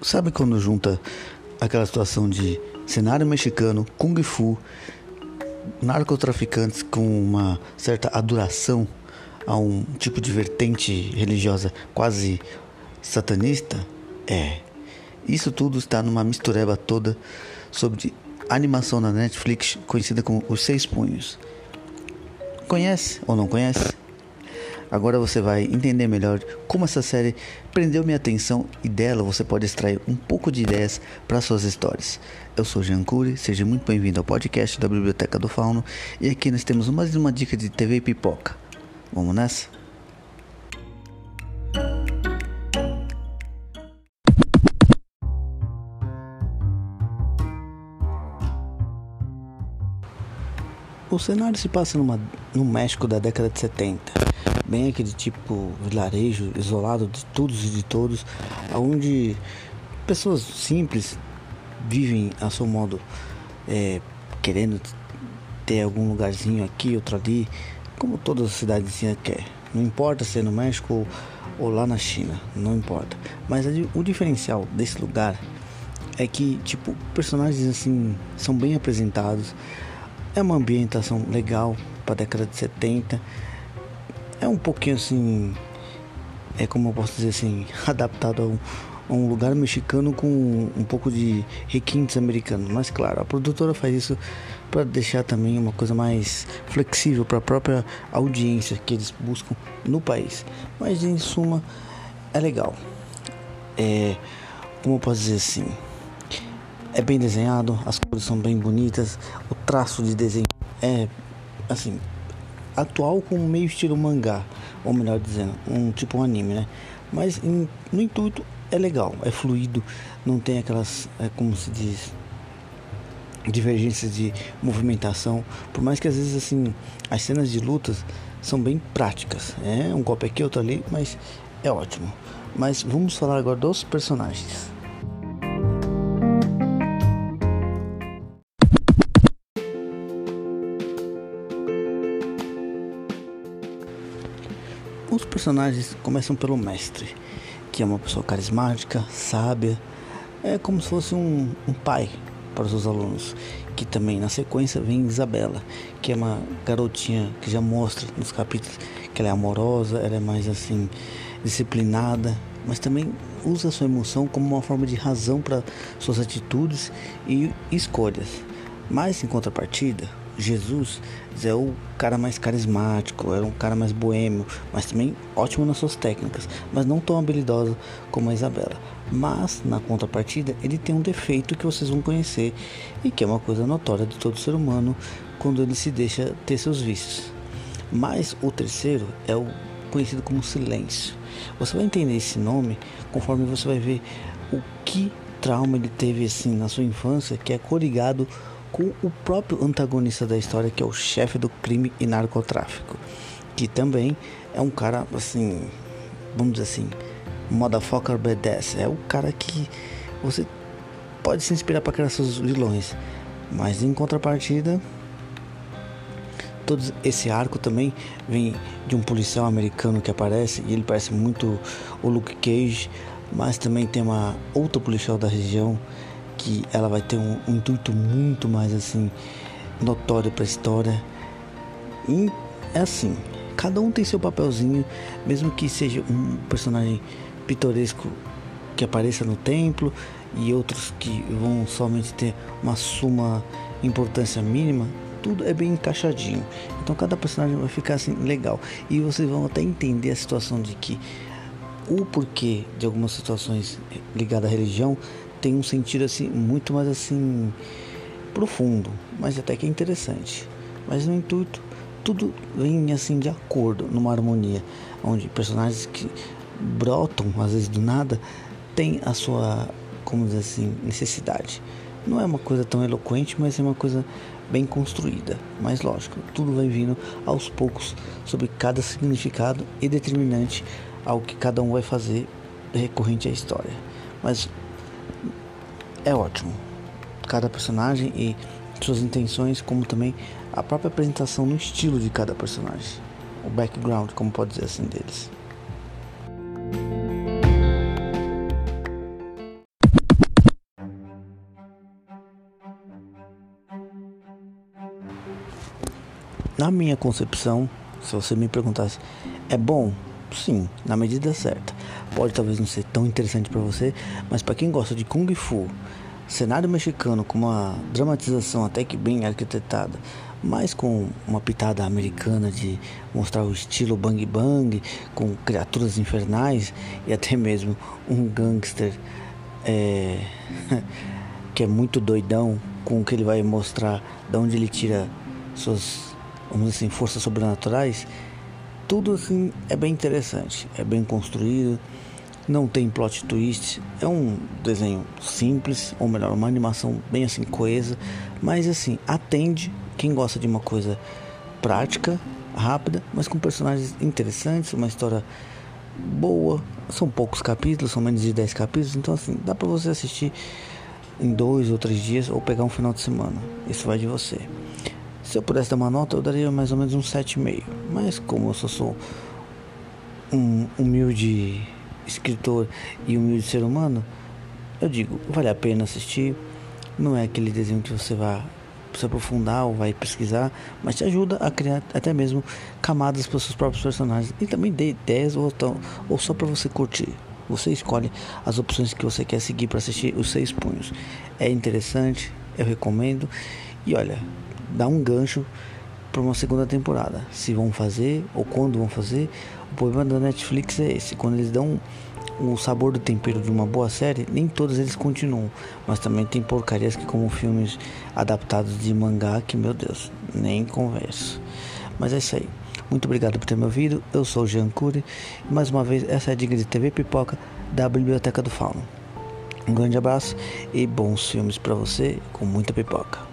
Sabe quando junta aquela situação de cenário mexicano, kung fu, narcotraficantes com uma certa adoração a um tipo de vertente religiosa quase satanista? É. Isso tudo está numa mistureba toda sobre animação na Netflix conhecida como Os Seis Punhos. Conhece ou não conhece? Agora você vai entender melhor como essa série prendeu minha atenção e dela você pode extrair um pouco de ideias para suas histórias. Eu sou Jean Cury, seja muito bem-vindo ao podcast da Biblioteca do Fauno e aqui nós temos mais uma dica de TV pipoca. Vamos nessa? O cenário se passa numa, no México da década de 70, bem aquele tipo vilarejo isolado de todos e de todos, onde pessoas simples vivem a seu modo, é, querendo ter algum lugarzinho aqui, outro ali, como toda cidadezinha quer. Não importa se é no México ou, ou lá na China, não importa. Mas o diferencial desse lugar é que, tipo, personagens assim são bem apresentados é uma ambientação legal para a década de 70. É um pouquinho assim, é como eu posso dizer assim, adaptado a um, a um lugar mexicano com um pouco de requintes americanos. Mas claro, a produtora faz isso para deixar também uma coisa mais flexível para a própria audiência que eles buscam no país. Mas em suma, é legal. É, como eu posso dizer assim, é bem desenhado, as cores são bem bonitas, o traço de desenho é assim atual com meio estilo mangá, ou melhor dizendo, um tipo um anime, né? Mas em, no intuito é legal, é fluido, não tem aquelas, é, como se diz, divergências de movimentação, por mais que às vezes assim as cenas de lutas são bem práticas, é um golpe aqui, outro ali, mas é ótimo. Mas vamos falar agora dos personagens. Os personagens começam pelo mestre, que é uma pessoa carismática, sábia, é como se fosse um, um pai para os seus alunos. Que também na sequência vem Isabela, que é uma garotinha que já mostra nos capítulos que ela é amorosa, ela é mais assim disciplinada, mas também usa sua emoção como uma forma de razão para suas atitudes e escolhas. Mas em contrapartida, Jesus é o cara mais carismático, era um cara mais boêmio, mas também ótimo nas suas técnicas, mas não tão habilidoso como a Isabela. Mas na contrapartida, ele tem um defeito que vocês vão conhecer e que é uma coisa notória de todo ser humano quando ele se deixa ter seus vícios. Mas o terceiro é o conhecido como silêncio. Você vai entender esse nome conforme você vai ver o que trauma ele teve assim na sua infância que é coligado com o próprio antagonista da história, que é o chefe do crime e narcotráfico, que também é um cara assim, vamos dizer assim, motherfucker badass, é o cara que você pode se inspirar para criar seus vilões, mas em contrapartida, todo esse arco também vem de um policial americano que aparece e ele parece muito o Luke Cage, mas também tem uma outra policial da região que ela vai ter um, um intuito muito mais assim notório para a história. E é assim, cada um tem seu papelzinho, mesmo que seja um personagem pitoresco que apareça no templo e outros que vão somente ter uma suma importância mínima, tudo é bem encaixadinho. Então cada personagem vai ficar assim legal e vocês vão até entender a situação de que o porquê de algumas situações ligadas à religião tem um sentido assim muito mais assim profundo, mas até que é interessante. Mas no intuito tudo vem assim de acordo, numa harmonia, onde personagens que brotam às vezes do nada têm a sua, como dizer assim, necessidade. Não é uma coisa tão eloquente, mas é uma coisa bem construída. Mas lógico, tudo vai vindo aos poucos sobre cada significado e determinante ao que cada um vai fazer recorrente à história. Mas é ótimo. Cada personagem e suas intenções, como também a própria apresentação no estilo de cada personagem, o background, como pode dizer assim, deles. Na minha concepção, se você me perguntasse, é bom Sim, na medida certa. Pode talvez não ser tão interessante para você, mas para quem gosta de kung fu, cenário mexicano com uma dramatização até que bem arquitetada, mas com uma pitada americana de mostrar o estilo bang bang, com criaturas infernais e até mesmo um gangster é, que é muito doidão com o que ele vai mostrar, de onde ele tira suas, vamos dizer assim, forças sobrenaturais. Tudo assim é bem interessante, é bem construído, não tem plot twist, é um desenho simples, ou melhor, uma animação bem assim coesa, mas assim, atende quem gosta de uma coisa prática, rápida, mas com personagens interessantes, uma história boa. São poucos capítulos, são menos de 10 capítulos, então assim, dá para você assistir em dois ou três dias ou pegar um final de semana. Isso vai de você. Se eu pudesse dar uma nota, eu daria mais ou menos um 7,5. Mas como eu só sou um humilde escritor e humilde ser humano, eu digo, vale a pena assistir. Não é aquele desenho que você vai se aprofundar ou vai pesquisar, mas te ajuda a criar até mesmo camadas para os seus próprios personagens e também dê ideias ou, tão, ou só para você curtir. Você escolhe as opções que você quer seguir para assistir os seis punhos. É interessante, eu recomendo. E olha, dá um gancho para uma segunda temporada. Se vão fazer ou quando vão fazer. O problema da Netflix é esse: quando eles dão o sabor do tempero de uma boa série, nem todos eles continuam. Mas também tem porcarias que, como filmes adaptados de mangá, que meu Deus, nem converso. Mas é isso aí. Muito obrigado por ter me ouvido. Eu sou o Jean Cury. E mais uma vez, essa é a dica de TV Pipoca da Biblioteca do Fauno. Um grande abraço e bons filmes para você com muita pipoca.